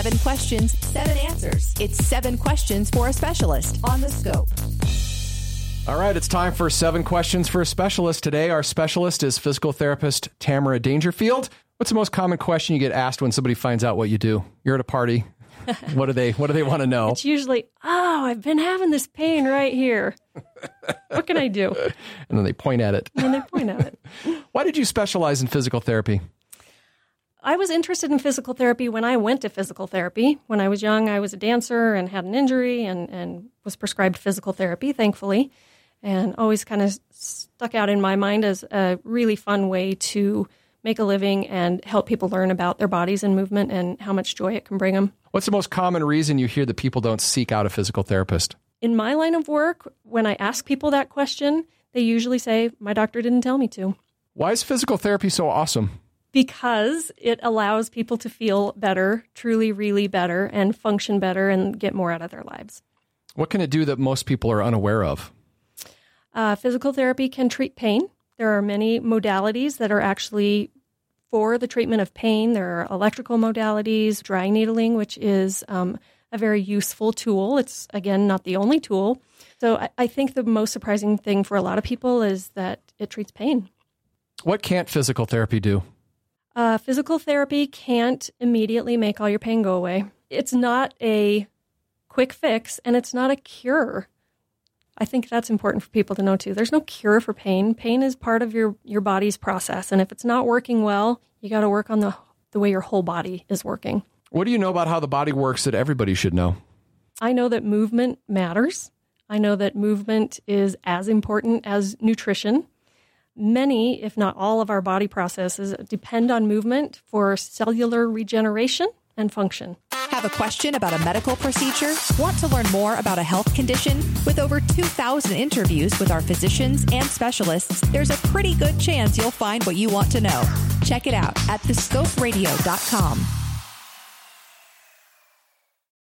Seven questions, seven answers. It's seven questions for a specialist on the scope. All right, it's time for seven questions for a specialist. Today, our specialist is physical therapist Tamara Dangerfield. What's the most common question you get asked when somebody finds out what you do? You're at a party. what do they What do they want to know? It's usually, oh, I've been having this pain right here. what can I do? And then they point at it. And then they point at it. Why did you specialize in physical therapy? I was interested in physical therapy when I went to physical therapy. When I was young, I was a dancer and had an injury and, and was prescribed physical therapy, thankfully, and always kind of stuck out in my mind as a really fun way to make a living and help people learn about their bodies and movement and how much joy it can bring them. What's the most common reason you hear that people don't seek out a physical therapist? In my line of work, when I ask people that question, they usually say, My doctor didn't tell me to. Why is physical therapy so awesome? Because it allows people to feel better, truly, really better, and function better and get more out of their lives. What can it do that most people are unaware of? Uh, physical therapy can treat pain. There are many modalities that are actually for the treatment of pain. There are electrical modalities, dry needling, which is um, a very useful tool. It's, again, not the only tool. So I, I think the most surprising thing for a lot of people is that it treats pain. What can't physical therapy do? Uh, physical therapy can't immediately make all your pain go away. It's not a quick fix and it's not a cure. I think that's important for people to know too. There's no cure for pain. Pain is part of your, your body's process. And if it's not working well, you got to work on the, the way your whole body is working. What do you know about how the body works that everybody should know? I know that movement matters. I know that movement is as important as nutrition. Many, if not all, of our body processes depend on movement for cellular regeneration and function. Have a question about a medical procedure? Want to learn more about a health condition? With over 2,000 interviews with our physicians and specialists, there's a pretty good chance you'll find what you want to know. Check it out at thescoperadio.com.